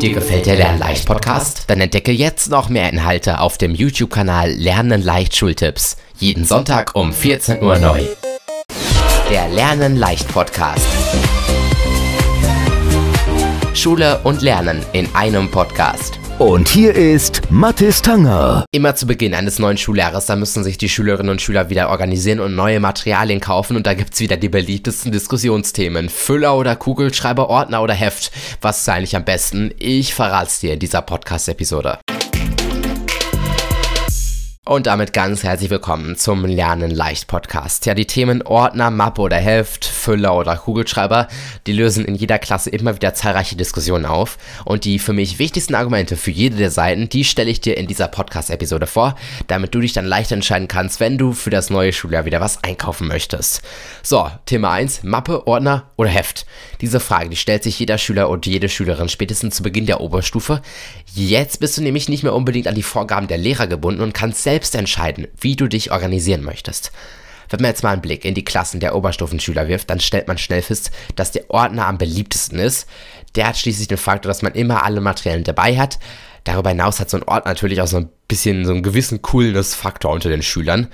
Dir gefällt der Lernleicht Podcast? Dann entdecke jetzt noch mehr Inhalte auf dem YouTube-Kanal Lernen leicht Schultipps. Jeden Sonntag um 14 Uhr neu. Der Lernen leicht Podcast. Schule und Lernen in einem Podcast. Und hier ist Mathis Tanger. Immer zu Beginn eines neuen Schuljahres, da müssen sich die Schülerinnen und Schüler wieder organisieren und neue Materialien kaufen und da gibt's wieder die beliebtesten Diskussionsthemen. Füller oder Kugelschreiber, Ordner oder Heft. Was ist eigentlich am besten? Ich verrat's dir in dieser Podcast-Episode. Und damit ganz herzlich willkommen zum Lernen leicht Podcast. Ja, die Themen Ordner, Mappe oder Heft, Füller oder Kugelschreiber, die lösen in jeder Klasse immer wieder zahlreiche Diskussionen auf. Und die für mich wichtigsten Argumente für jede der Seiten, die stelle ich dir in dieser Podcast-Episode vor, damit du dich dann leicht entscheiden kannst, wenn du für das neue Schuljahr wieder was einkaufen möchtest. So, Thema 1, Mappe, Ordner oder Heft. Diese Frage, die stellt sich jeder Schüler und jede Schülerin spätestens zu Beginn der Oberstufe. Jetzt bist du nämlich nicht mehr unbedingt an die Vorgaben der Lehrer gebunden und kannst selbst selbst entscheiden, wie du dich organisieren möchtest. Wenn man jetzt mal einen Blick in die Klassen der Oberstufenschüler wirft, dann stellt man schnell fest, dass der Ordner am beliebtesten ist. Der hat schließlich den Faktor, dass man immer alle Materialien dabei hat. Darüber hinaus hat so ein Ordner natürlich auch so ein bisschen so einen gewissen Coolness-Faktor unter den Schülern.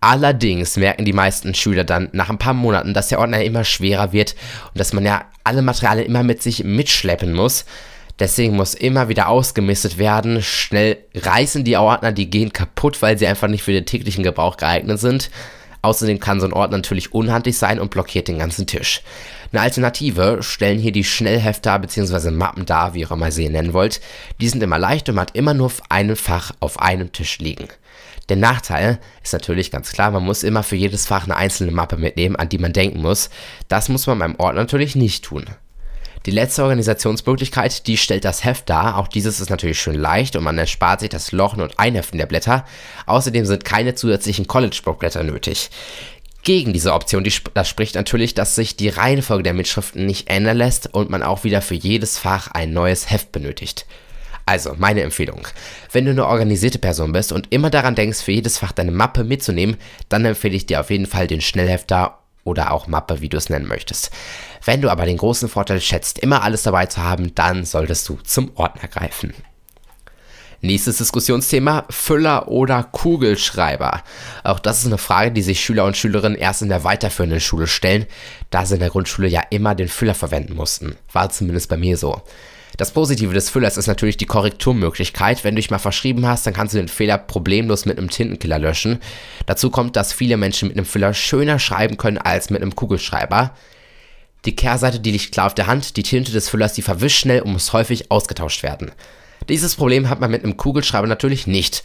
Allerdings merken die meisten Schüler dann nach ein paar Monaten, dass der Ordner immer schwerer wird und dass man ja alle Materialien immer mit sich mitschleppen muss. Deswegen muss immer wieder ausgemistet werden. Schnell reißen die Ordner, die gehen kaputt, weil sie einfach nicht für den täglichen Gebrauch geeignet sind. Außerdem kann so ein Ordner natürlich unhandlich sein und blockiert den ganzen Tisch. Eine Alternative stellen hier die Schnellhefter bzw. Mappen dar, wie ihr mal sie nennen wollt. Die sind immer leicht und man hat immer nur ein Fach auf einem Tisch liegen. Der Nachteil ist natürlich ganz klar, man muss immer für jedes Fach eine einzelne Mappe mitnehmen, an die man denken muss. Das muss man beim Ordner natürlich nicht tun. Die letzte Organisationsmöglichkeit, die stellt das Heft dar. Auch dieses ist natürlich schön leicht und man erspart sich das Lochen und Einheften der Blätter. Außerdem sind keine zusätzlichen College-Book-Blätter nötig. Gegen diese Option, die, das spricht natürlich, dass sich die Reihenfolge der Mitschriften nicht ändern lässt und man auch wieder für jedes Fach ein neues Heft benötigt. Also, meine Empfehlung. Wenn du eine organisierte Person bist und immer daran denkst, für jedes Fach deine Mappe mitzunehmen, dann empfehle ich dir auf jeden Fall den Schnellhefter oder auch Mappe, wie du es nennen möchtest. Wenn du aber den großen Vorteil schätzt, immer alles dabei zu haben, dann solltest du zum Ordner greifen. Nächstes Diskussionsthema, Füller oder Kugelschreiber. Auch das ist eine Frage, die sich Schüler und Schülerinnen erst in der weiterführenden Schule stellen, da sie in der Grundschule ja immer den Füller verwenden mussten. War zumindest bei mir so. Das Positive des Füllers ist natürlich die Korrekturmöglichkeit. Wenn du dich mal verschrieben hast, dann kannst du den Fehler problemlos mit einem Tintenkiller löschen. Dazu kommt, dass viele Menschen mit einem Füller schöner schreiben können als mit einem Kugelschreiber. Die Kehrseite, die liegt klar auf der Hand, die Tinte des Füllers, die verwischt schnell und muss häufig ausgetauscht werden. Dieses Problem hat man mit einem Kugelschreiber natürlich nicht.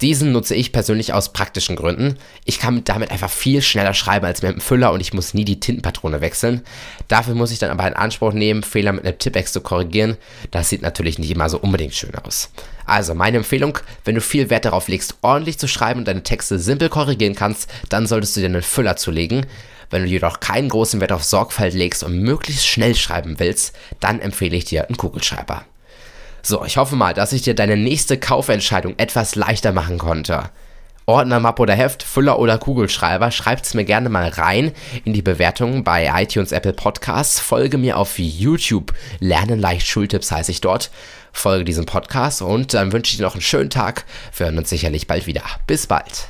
Diesen nutze ich persönlich aus praktischen Gründen. Ich kann damit einfach viel schneller schreiben als mit einem Füller und ich muss nie die Tintenpatrone wechseln. Dafür muss ich dann aber in Anspruch nehmen, Fehler mit einem Tippex zu korrigieren. Das sieht natürlich nicht immer so unbedingt schön aus. Also meine Empfehlung, wenn du viel Wert darauf legst, ordentlich zu schreiben und deine Texte simpel korrigieren kannst, dann solltest du dir einen Füller zulegen. Wenn du jedoch keinen großen Wert auf Sorgfalt legst und möglichst schnell schreiben willst, dann empfehle ich dir einen Kugelschreiber. So, ich hoffe mal, dass ich dir deine nächste Kaufentscheidung etwas leichter machen konnte. Ordner, Map oder Heft, Füller oder Kugelschreiber, schreibt es mir gerne mal rein in die Bewertungen bei iTunes, Apple Podcasts. Folge mir auf YouTube. Lernen leicht Schultipps heiße ich dort. Folge diesem Podcast und dann wünsche ich dir noch einen schönen Tag. Wir hören uns sicherlich bald wieder. Bis bald.